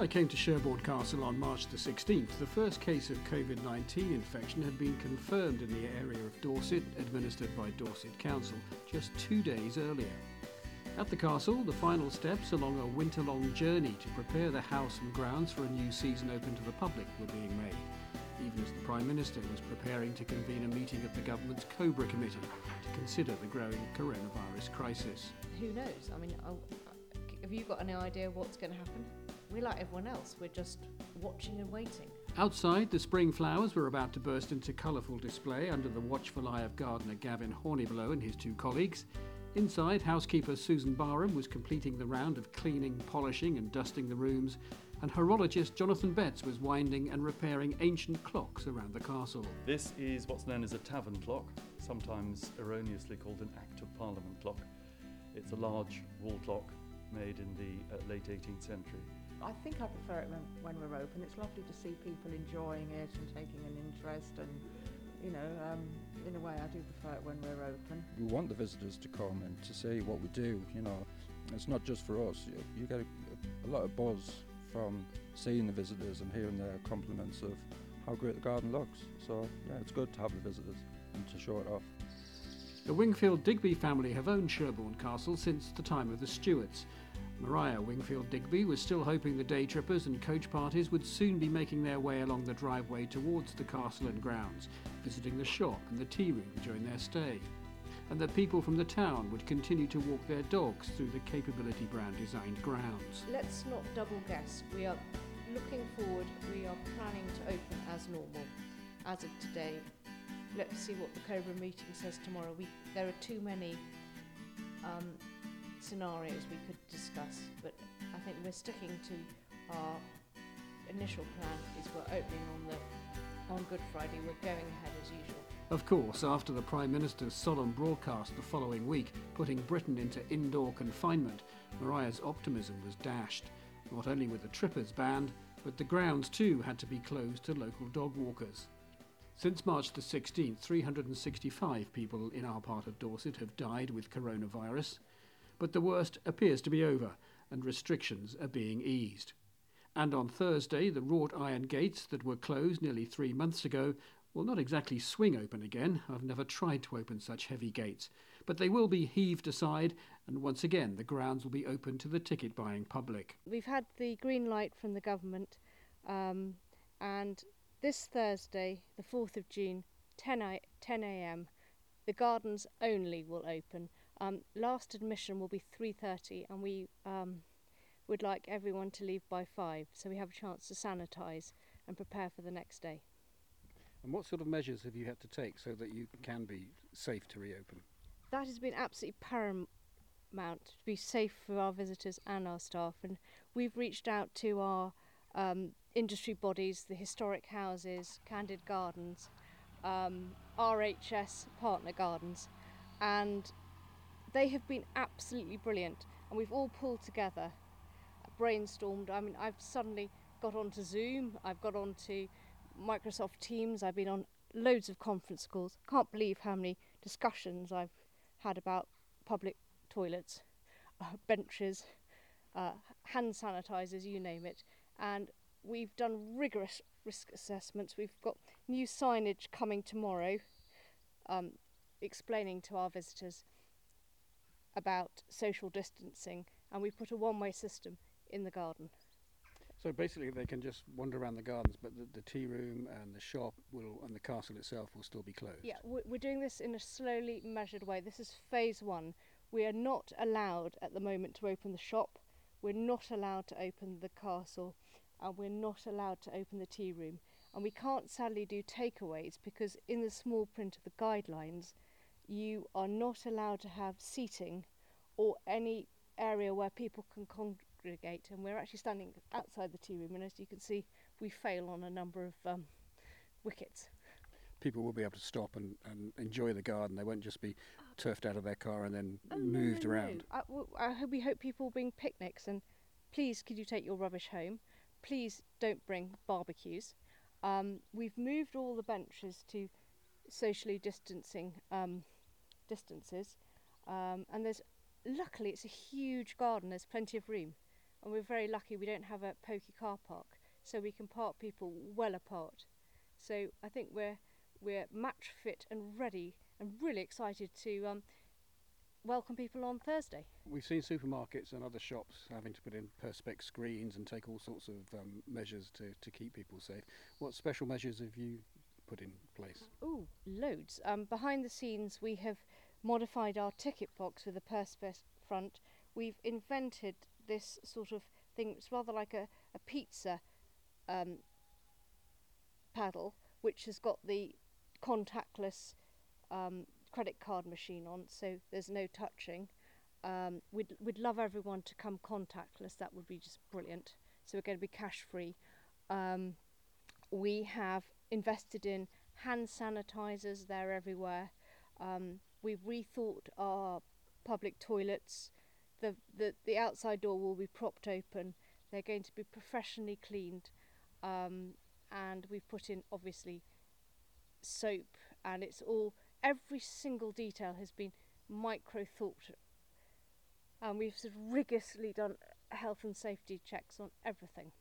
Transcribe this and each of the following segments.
I came to Sherborne Castle on March the 16th, the first case of COVID 19 infection had been confirmed in the area of Dorset, administered by Dorset Council, just two days earlier. At the castle, the final steps along a winter long journey to prepare the house and grounds for a new season open to the public were being made, even as the Prime Minister was preparing to convene a meeting of the government's Cobra Committee to consider the growing coronavirus crisis. Who knows? I mean, I'll, have you got any idea what's going to happen? We're like everyone else, we're just watching and waiting. Outside, the spring flowers were about to burst into colourful display under the watchful eye of gardener Gavin Horniblow and his two colleagues. Inside, housekeeper Susan Barham was completing the round of cleaning, polishing, and dusting the rooms, and horologist Jonathan Betts was winding and repairing ancient clocks around the castle. This is what's known as a tavern clock, sometimes erroneously called an Act of Parliament clock. It's a large wall clock made in the uh, late 18th century. I think I prefer it when, when we're open. It's lovely to see people enjoying it and taking an interest and you know, um, in a way, I do prefer it when we're open. We want the visitors to come and to see what we do. You know, it's not just for us. You, you get a, a, lot of buzz from seeing the visitors and hearing their compliments of how great the garden looks. So yeah, it's good to have the visitors and to show it off. The Wingfield Digby family have owned Sherborne Castle since the time of the Stuarts. Maria Wingfield Digby was still hoping the day trippers and coach parties would soon be making their way along the driveway towards the castle and grounds, visiting the shop and the tea room during their stay, and that people from the town would continue to walk their dogs through the Capability Brown designed grounds. Let's not double guess. We are looking forward, we are planning to open as normal, as of today. Let's see what the Cobra meeting says tomorrow. We, there are too many um, scenarios we could discuss, but I think we're sticking to our initial plan is we're opening on the on Good Friday, we're going ahead as usual. Of course, after the Prime Minister's solemn broadcast the following week, putting Britain into indoor confinement, Maria's optimism was dashed. Not only with the trippers banned, but the grounds too had to be closed to local dog walkers. Since March the 16th, 365 people in our part of Dorset have died with coronavirus but the worst appears to be over and restrictions are being eased. And on Thursday, the wrought iron gates that were closed nearly three months ago will not exactly swing open again. I've never tried to open such heavy gates. But they will be heaved aside, and once again the grounds will be open to the ticket buying public. We've had the green light from the government, um, and this Thursday, the 4th of June, 10 a.m., the gardens only will open. Um, last admission will be 3.30 and we um, would like everyone to leave by 5 so we have a chance to sanitise and prepare for the next day. And what sort of measures have you had to take so that you can be safe to reopen? That has been absolutely paramount to be safe for our visitors and our staff and we've reached out to our um, industry bodies, the historic houses, Candid Gardens, um, RHS partner gardens and they have been absolutely brilliant and we've all pulled together. Brainstormed i mean i've suddenly got onto zoom i've got onto microsoft teams i've been on loads of conference calls. Can't believe how many discussions i've had about public toilets uh, benches uh, hand sanitizers you name it. And we've done rigorous risk assessments. We've got new signage coming tomorrow um, explaining to our visitors about social distancing and we put a one-way system in the garden. So basically they can just wander around the gardens but the, the tea room and the shop will and the castle itself will still be closed? Yeah, we're doing this in a slowly measured way. This is phase one. We are not allowed at the moment to open the shop. We're not allowed to open the castle and we're not allowed to open the tea room. And we can't sadly do takeaways because in the small print of the guidelines you are not allowed to have seating or any area where people can congregate. And we're actually standing outside the tea room, and as you can see, we fail on a number of um, wickets. People will be able to stop and, and enjoy the garden. They won't just be turfed out of their car and then oh, moved no, no, around. No. I, I hope, we hope people will bring picnics and please could you take your rubbish home? Please don't bring barbecues. Um, we've moved all the benches to socially distancing um, distances. Um, and there's luckily it's a huge garden. There's plenty of room. and we're very lucky we don't have a pokey car park, so we can park people well apart. So I think we're we're match fit and ready and really excited to um, welcome people on Thursday. We've seen supermarkets and other shops having to put in perspex screens and take all sorts of um, measures to, to keep people safe. What special measures have you put in place? Oh, loads. Um, behind the scenes, we have modified our ticket box with a perspex front. We've invented this sort of thing. It's rather like a, a pizza um, paddle, which has got the contactless um, credit card machine on, so there's no touching. Um, we'd, we'd love everyone to come contactless, that would be just brilliant. So we're going to be cash free. Um, we have invested in hand sanitizers, they're everywhere. Um, we've rethought our public toilets. The, the, the outside door will be propped open. They're going to be professionally cleaned. Um, and we've put in, obviously, soap, and it's all every single detail has been micro thought and we've sort of rigorously done health and safety checks on everything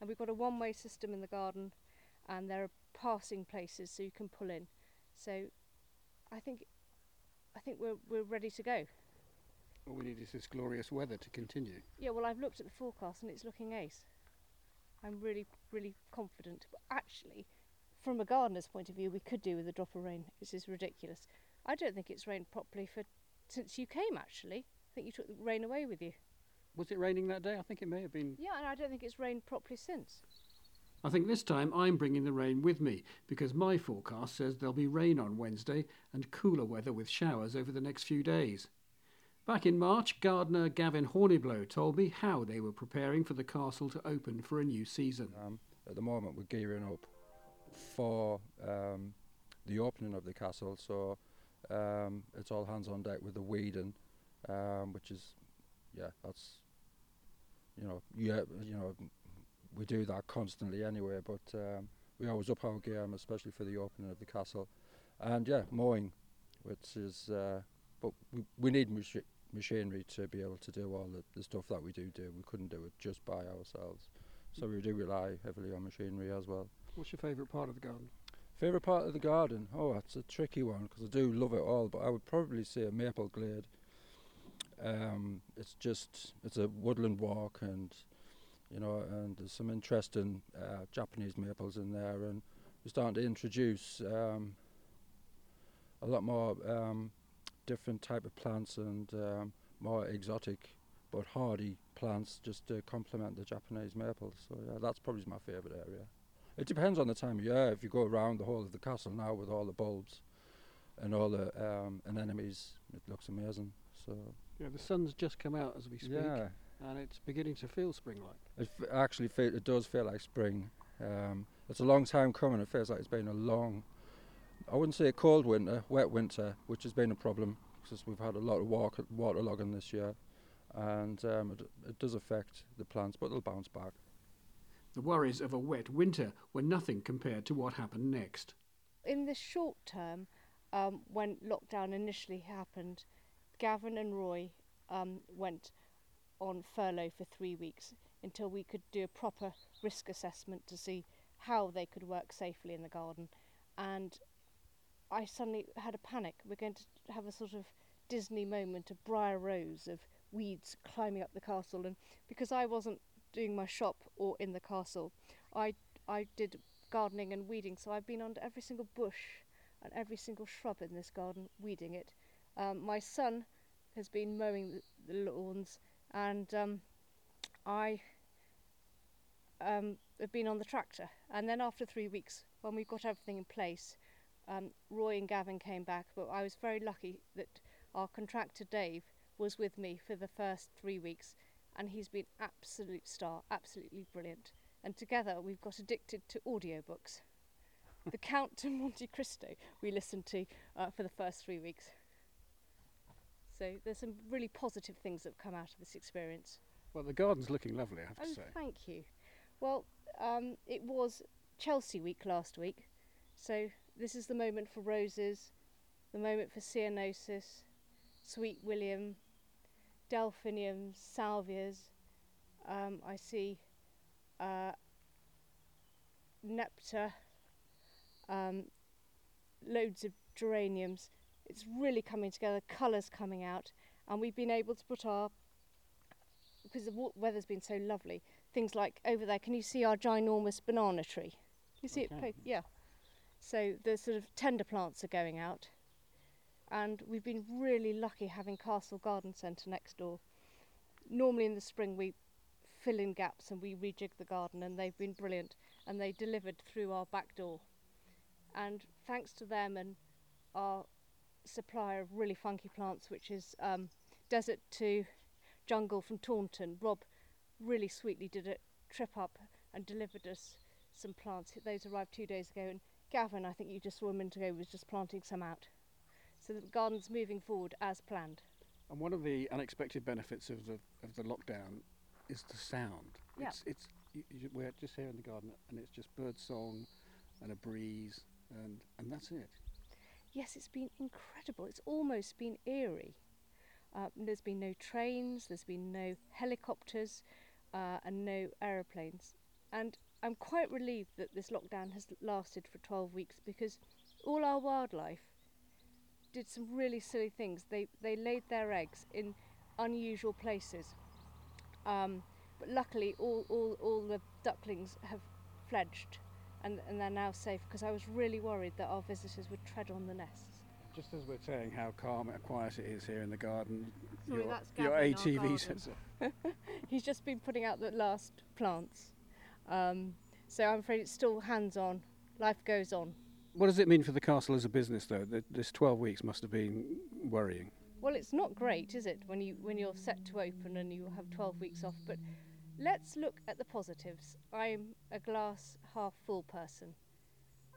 and we've got a one way system in the garden and there are passing places so you can pull in so i think i think we're we're ready to go All we need is this glorious weather to continue. yeah well i've looked at the forecast and it's looking ace i'm really really confident but actually from a gardener's point of view, we could do with a drop of rain. This is ridiculous. I don't think it's rained properly for since you came. Actually, I think you took the rain away with you. Was it raining that day? I think it may have been. Yeah, and I don't think it's rained properly since. I think this time I'm bringing the rain with me because my forecast says there'll be rain on Wednesday and cooler weather with showers over the next few days. Back in March, gardener Gavin Horniblow told me how they were preparing for the castle to open for a new season. Um, at the moment, we're gearing up for um, the opening of the castle, so um, it's all hands on deck with the weeding, um, which is, yeah, that's, you know, yeah, you know, we do that constantly anyway, but um, we always up our game, especially for the opening of the castle, and yeah, mowing, which is, uh, but we, we need machi- machinery to be able to do all the, the stuff that we do do. We couldn't do it just by ourselves, so we do rely heavily on machinery as well. What's your favourite part of the garden? Favourite part of the garden? Oh, that's a tricky one because I do love it all, but I would probably say a maple glade. Um, it's just it's a woodland walk, and you know, and there's some interesting uh, Japanese maples in there, and we're starting to introduce um, a lot more um, different type of plants and um, more exotic but hardy plants just to complement the Japanese maples. So yeah, that's probably my favourite area. It depends on the time of year. If you go around the whole of the castle now with all the bulbs and all the um, anemones, it looks amazing. So Yeah, the sun's just come out as we speak, yeah, and it's beginning to feel spring-like. it f- actually fe- it does feel like spring. Um, it's a long time coming. It feels like it's been a long, I wouldn't say a cold winter, wet winter, which has been a problem because we've had a lot of walk- waterlogging this year, and um, it, it does affect the plants, but they'll bounce back. The worries of a wet winter were nothing compared to what happened next. In the short term, um, when lockdown initially happened, Gavin and Roy um, went on furlough for three weeks until we could do a proper risk assessment to see how they could work safely in the garden. And I suddenly had a panic. We're going to have a sort of Disney moment, of briar rose of weeds climbing up the castle. And because I wasn't doing my shop or in the castle, I I did gardening and weeding. So I've been under every single bush and every single shrub in this garden, weeding it. Um, my son has been mowing the, the lawns, and um, I um, have been on the tractor. And then after three weeks, when we got everything in place, um, Roy and Gavin came back, but I was very lucky that our contractor Dave was with me for the first three weeks, and he's been absolute star, absolutely brilliant. And together we've got addicted to audiobooks. the Count of Monte Cristo we listened to uh, for the first three weeks. So there's some really positive things that have come out of this experience. Well, the garden's looking lovely, I have to Oh, say. thank you. Well, um, it was Chelsea week last week, so this is the moment for roses, the moment for ceanothus, sweet William, delphiniums, salvias, Um, I see uh, Nepeta, um, loads of geraniums. It's really coming together, colours coming out, and we've been able to put our because the weather's been so lovely. Things like over there, can you see our ginormous banana tree? You see it? Okay. po- Yeah. So the sort of tender plants are going out, and we've been really lucky having Castle Garden Centre next door. Normally in the spring we fill in gaps and we rejig the garden, and they've been brilliant. And they delivered through our back door, and thanks to them and our supplier of really funky plants, which is um, Desert to Jungle from Taunton, Rob really sweetly did a trip up and delivered us some plants. Those arrived two days ago, and Gavin, I think you just saw a minute ago, was just planting some out. So the garden's moving forward as planned. And one of the unexpected benefits of the of the lockdown is the sound. Yeah. It's it's you, you, we're just here in the garden, and it's just bird song, and a breeze, and and that's it. Yes, it's been incredible. It's almost been eerie. Uh, there's been no trains, there's been no helicopters, uh, and no aeroplanes. And I'm quite relieved that this lockdown has lasted for 12 weeks because all our wildlife did some really silly things. They they laid their eggs in unusual places. Um, but luckily, all, all, all the ducklings have fledged and, and they're now safe because I was really worried that our visitors would tread on the nests. Just as we're saying how calm and quiet it is here in the garden, Sorry, your, that's your ATV garden. sensor. He's just been putting out the last plants. Um, so I'm afraid it's still hands on. Life goes on. What does it mean for the castle as a business, though? That this 12 weeks must have been worrying. Well, it's not great, is it, when you when you're set to open and you have 12 weeks off? But let's look at the positives. I'm a glass half full person,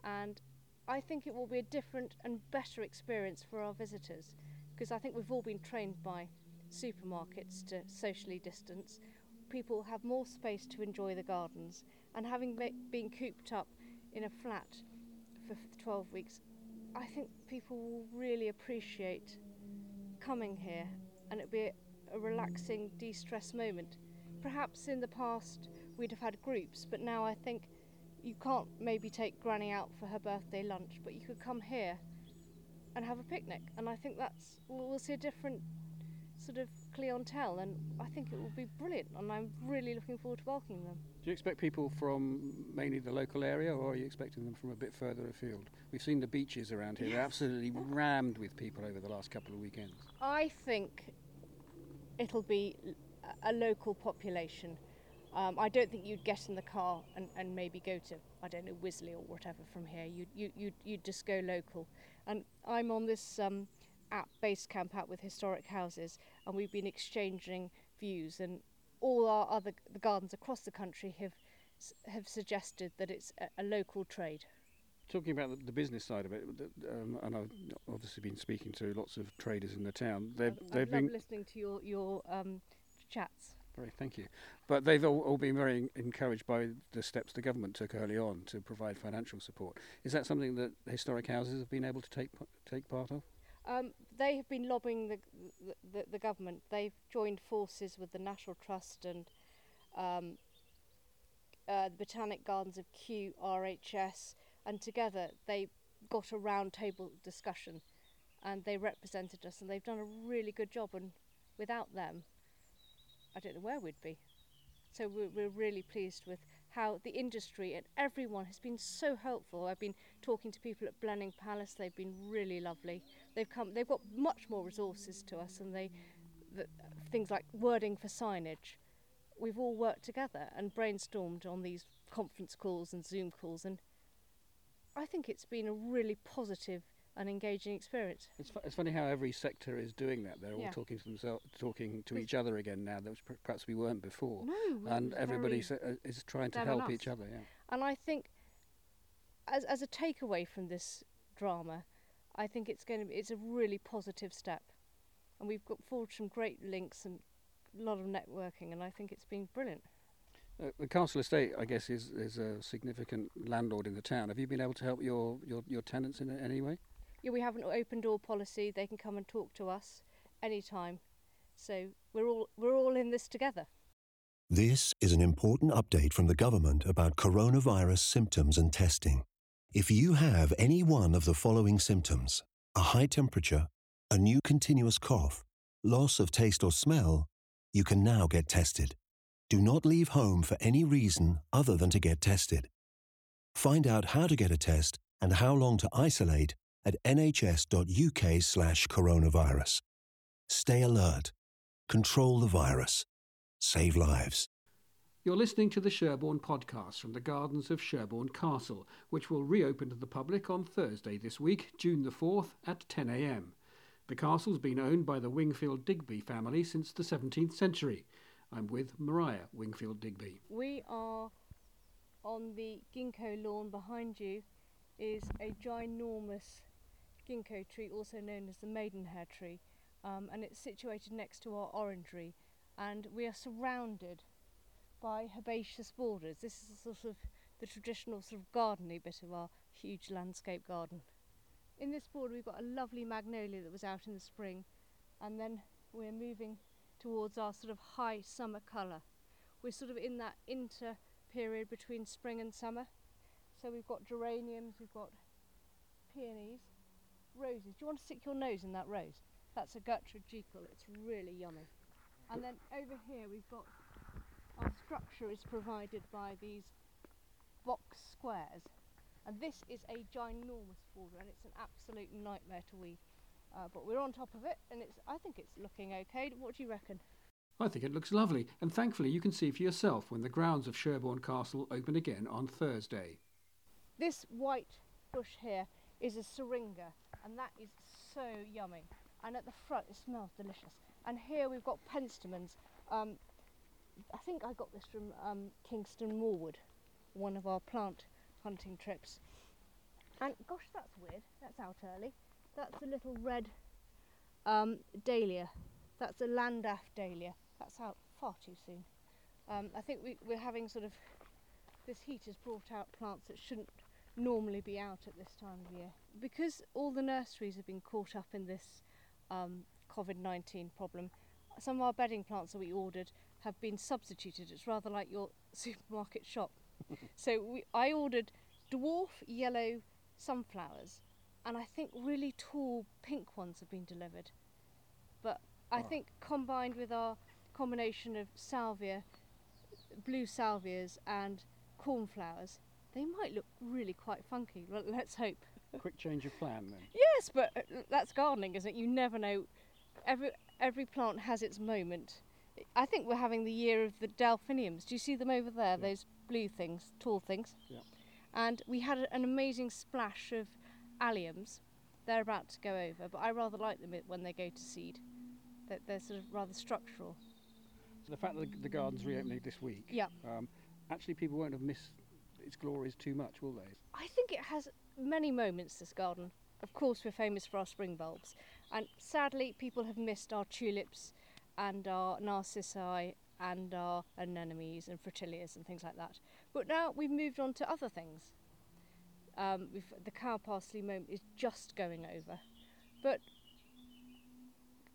and I think it will be a different and better experience for our visitors because I think we've all been trained by supermarkets to socially distance. People have more space to enjoy the gardens, and having been cooped up in a flat for 12 weeks, I think people will really appreciate coming here and it'll be a, relaxing de-stress moment. Perhaps in the past we'd have had groups, but now I think you can't maybe take Granny out for her birthday lunch, but you could come here and have a picnic. And I think that's we'll, see a different sort of clientele, and I think it will be brilliant. And I'm really looking forward to welcoming them. Do you expect people from mainly the local area, or are you expecting them from a bit further afield? We've seen the beaches around here; they're absolutely rammed with people over the last couple of weekends. I think it'll be a local population. Um, I don't think you'd get in the car and, and maybe go to I don't know Wisley or whatever from here. You'd, you you you'd just go local. And I'm on this um, app Basecamp out with historic houses, and we've been exchanging views. And all our other the gardens across the country have have suggested that it's a, a local trade. Talking about the, the business side of it, um, and I've obviously been speaking to lots of traders in the town. They've I've, they've I've been listening to your your um, chats. Very, thank you. But they've all, all been very encouraged by the steps the government took early on to provide financial support. Is that something that historic houses have been able to take take part of? Um, they have been lobbying the, the, the, government. They've joined forces with the National Trust and um, uh, the Botanic Gardens of Kew RHS, and together they got a round table discussion and they represented us, and they've done a really good job. And without them, I don't know where we'd be. So we're, we're really pleased with how the industry and everyone has been so helpful. I've been talking to people at Blenheim Palace. They've been really lovely. They've come. They've got much more resources to us, and they the, things like wording for signage. We've all worked together and brainstormed on these conference calls and Zoom calls, and I think it's been a really positive and engaging experience. It's, fu- it's funny how every sector is doing that. They're all Yeah. talking to themselves, talking to each other again now. That was perhaps we weren't before. No, and everybody uh, is trying to help each other. Yeah. And I think, as as a takeaway from this drama, I think it's going to be it's a really positive step, and we've got forged some great links and a lot of networking, and I think it's been brilliant. Uh, the Castle Estate, I guess, is is a significant landlord in the town. Have you been able to help your your, your tenants in any way? Yeah, we have an open door policy. They can come and talk to us anytime. So we're all we're all in this together. This is an important update from the government about coronavirus symptoms and testing. If you have any one of the following symptoms a high temperature, a new continuous cough, loss of taste or smell, you can now get tested. Do not leave home for any reason other than to get tested. Find out how to get a test and how long to isolate at nhs.uk/slash coronavirus. Stay alert. Control the virus. Save lives. You're listening to the Sherborne podcast from the gardens of Sherborne Castle, which will reopen to the public on Thursday this week, June the 4th, at 10am. The castle's been owned by the Wingfield Digby family since the 17th century. I'm with Maria Wingfield Digby. We are on the ginkgo lawn behind you is a ginormous ginkgo tree, also known as the maidenhair tree, um, and it's situated next to our orangery. And we are surrounded by herbaceous borders. This is sort of the traditional sort of gardeny bit of our huge landscape garden. In this border we've got a lovely magnolia that was out in the spring and then we're moving towards our sort of high summer colour. We're sort of in that inter period between spring and summer. So we've got geraniums, we've got peonies, roses. Do you want to stick your nose in that rose? That's a Gertrude Jekyll, it's really yummy. And then over here we've got our structure is provided by these box squares and this is a ginormous border and it's an absolute nightmare to weed. Uh, but we're on top of it and it's I think it's looking okay. What do you reckon? I think it looks lovely, and thankfully you can see for yourself when the grounds of Sherborne Castle open again on Thursday. This white bush here is a syringa, and that is so yummy. And at the front, it smells delicious. And here we've got penstemons. Um, I think I got this from um, Kingston Maurward, one of our plant hunting trips. And gosh, that's weird. That's out early. That's a little red um, dahlia. That's a Llandaff dahlia. That's out far too soon. Um, I think we, we're having sort of this heat has brought out plants that shouldn't normally be out at this time of year. Because all the nurseries have been caught up in this um, COVID 19 problem, some of our bedding plants that we ordered have been substituted. It's rather like your supermarket shop. so we, I ordered dwarf yellow sunflowers, and I think really tall pink ones have been delivered. But I Oh. think combined with our combination of salvia, blue salvias, and cornflowers, they might look really quite funky. Well, let's hope. Quick change of plan then. Yes, but uh, that's gardening, isn't it? You never know. Every every plant has its moment. I think we're having the year of the delphiniums. Do you see them over there? Yeah. Those blue things, tall things. Yeah. And we had an amazing splash of alliums. They're about to go over, but I rather like them when they go to seed. They're, they're sort of rather structural. So the fact that the, the garden's reopening this week, Yeah. um, actually people won't have missed its glories too much, will they? I think it has many moments, this garden. Of course, we're famous for our spring bulbs. And sadly, people have missed our tulips and our narcissi and our anemones and fritillars and things like that. But now we've moved on to other things. Um, the cow parsley moment is just going over. But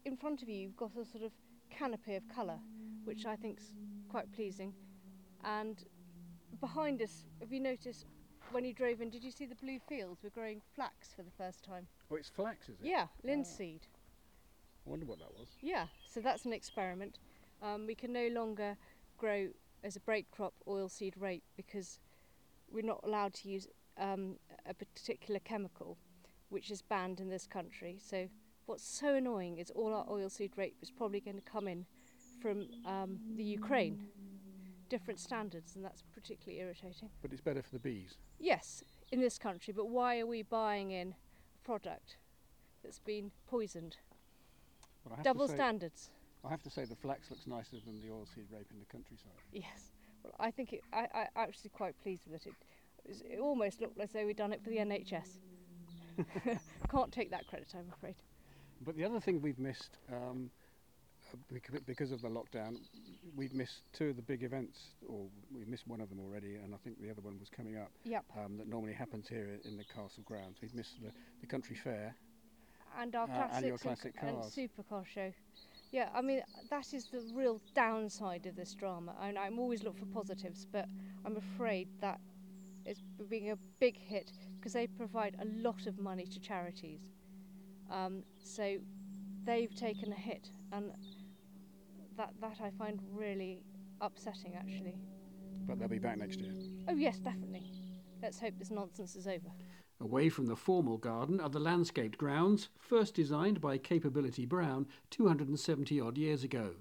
in front of you, you've got a sort of canopy of colour, which I think's quite pleasing. And behind us, have you noticed when you drove in, did you see the blue fields? We're growing flax for the first time. Oh, it's flax, is it? Yeah, linseed. I wonder what that was. Yeah, so that's an experiment. Um, we can no longer grow as a break crop oilseed rape because we're not allowed to use um, a particular chemical which is banned in this country. So what's so annoying is all our oilseed rape is probably going to come in from um, the Ukraine, different standards, and that's particularly irritating. But it's better for the bees. Yes, in this country, but why are we buying in a product that's been poisoned? Have Double say, standards. I have to say the flax looks nicer than the oilseed rape in the countryside. Yes. Well, I think it, I, I I'm actually quite pleased with it. It, it almost looked as though we'd done it for the NHS. Can't take that credit, I'm afraid. But the other thing we've missed, um, because of the lockdown, we've missed two of the big events, or we've missed one of them already, and I think the other one was coming up. Yep. Um, that normally happens here in the castle grounds. We've missed the, the country fair. And our uh, and classic and, cars. and supercar show. Yeah, I mean that is the real downside of this drama, and I'm always look for positives, but I'm afraid that it's being a big hit because they provide a lot of money to charities. Um, so they've taken a hit, and that that I find really upsetting actually. But they'll be back next year. Oh yes, definitely. Let's hope this nonsense is over. Away from the formal garden are the landscaped grounds, first designed by Capability Brown 270 odd years ago.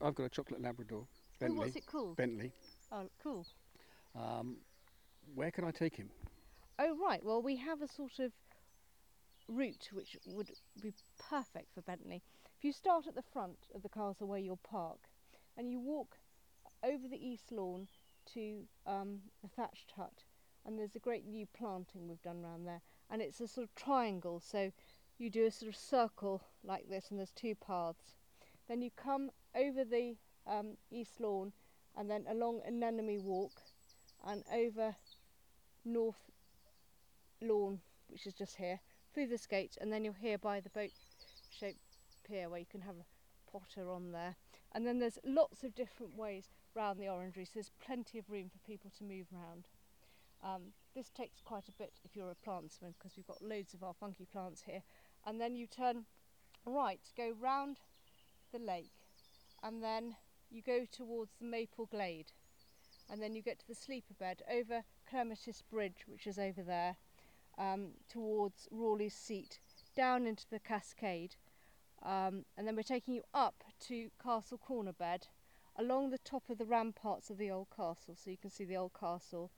I've got a chocolate Labrador, Oh, Bentley. what's it called? Bentley. Oh, cool. Um, where can I take him? Oh right. Well, we have a sort of route which would be perfect for Bentley. You start at the front of the castle where you'll park, and you walk over the east lawn to um, the thatched hut, and there's a great new planting we've done round there, and it's a sort of triangle. So you do a sort of circle like this, and there's two paths. Then you come over the um, east lawn, and then along Anemone Walk, and over North Lawn, which is just here, through this gate, and then you're here by the boat-shaped pier where you can have a potter on there. And then there's lots of different ways round the orangery, so there's plenty of room for people to move round. Um, this takes quite a bit if you're a plantsman because we've got loads of our funky plants here. And then you turn right, go round the lake, and then you go towards the Maple Glade. And then you get to the sleeper bed over Clematis Bridge, which is over there, um, towards Raleigh's Seat, down into the Cascade. Um, and then we're taking you up to Castle Corner Bed, along the top of the ramparts of the old castle, so you can see the old castle,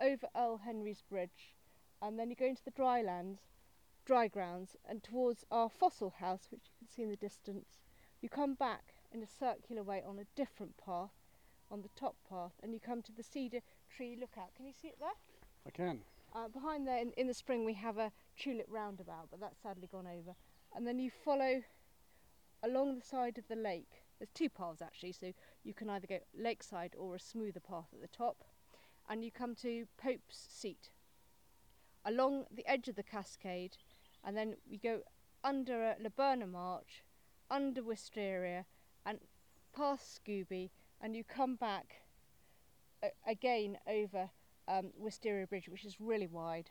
over Earl Henry's Bridge, and then you go into the dry lands, dry grounds, and towards our fossil house, which you can see in the distance. You come back in a circular way on a different path, on the top path, and you come to the cedar tree lookout. Can you see it there? I can. Uh, behind there, in, in the spring, we have a tulip roundabout, but that's sadly gone over. And then you follow along the side of the lake, there's two paths actually, so you can either go lakeside or a smoother path at the top, and you come to Pope's Seat. Along the edge of the cascade, and then we go under Laburnum Arch, under Wisteria, and past Scooby, and you come back again over um, Wisteria Bridge, which is really wide,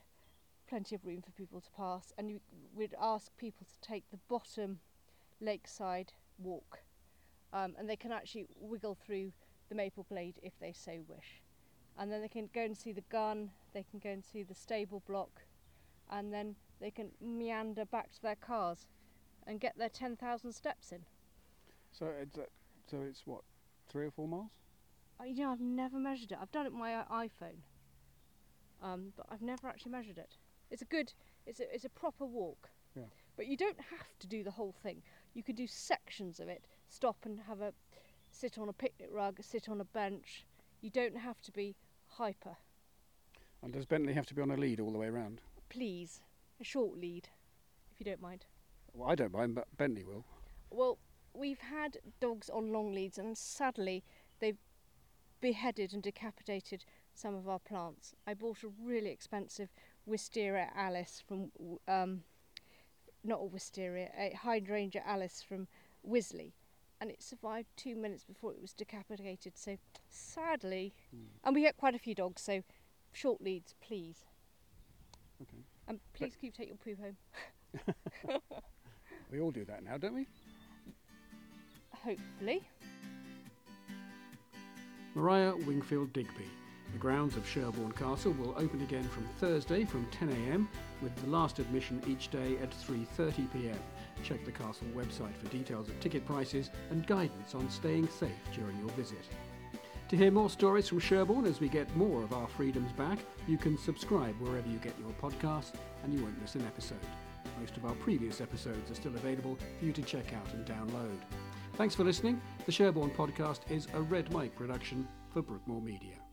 plenty of room for people to pass, and you, we'd ask people to take the bottom lakeside walk, um, and they can actually wiggle through the Maple Glade if they so wish. And then they can go and see the gun, they can go and see the stable block, and then they can meander back to their cars and get their 10,000 steps in. So it's, uh, so it's what, three or four miles? Uh, You know, I've never measured it. I've done it with my iPhone, um, but I've never actually measured it. It's a good, it's a, it's a proper walk. Yeah. But you don't have to do the whole thing. You could do sections of it. Stop and have a sit on a picnic rug, sit on a bench. You don't have to be hyper. And does Bentley have to be on a lead all the way around? Please, a short lead, if you don't mind. Well, I don't mind, but Bentley will. Well, we've had dogs on long leads, and sadly, they've beheaded and decapitated some of our plants. I bought a really expensive Wisteria Alice from, um, not a Wisteria, a Hydrangea Alice from Wisley, and it survived two minutes before it was decapitated. So, sadly, hmm. and we get quite a few dogs, so short leads, please. Okay. Um, and please keep take your poo home. We all do that now, don't we? Hopefully. Maria Wingfield Digby. The grounds of Sherborne Castle will open again from Thursday from 10am with the last admission each day at 3.30pm. Check the castle website for details of ticket prices and guidance on staying safe during your visit. To hear more stories from Sherborne as we get more of our freedoms back, you can subscribe wherever you get your podcasts and you won't miss an episode. Most of our previous episodes are still available for you to check out and download. Thanks for listening. The Sherborne podcast is a Red Mike production for Brookmore Media.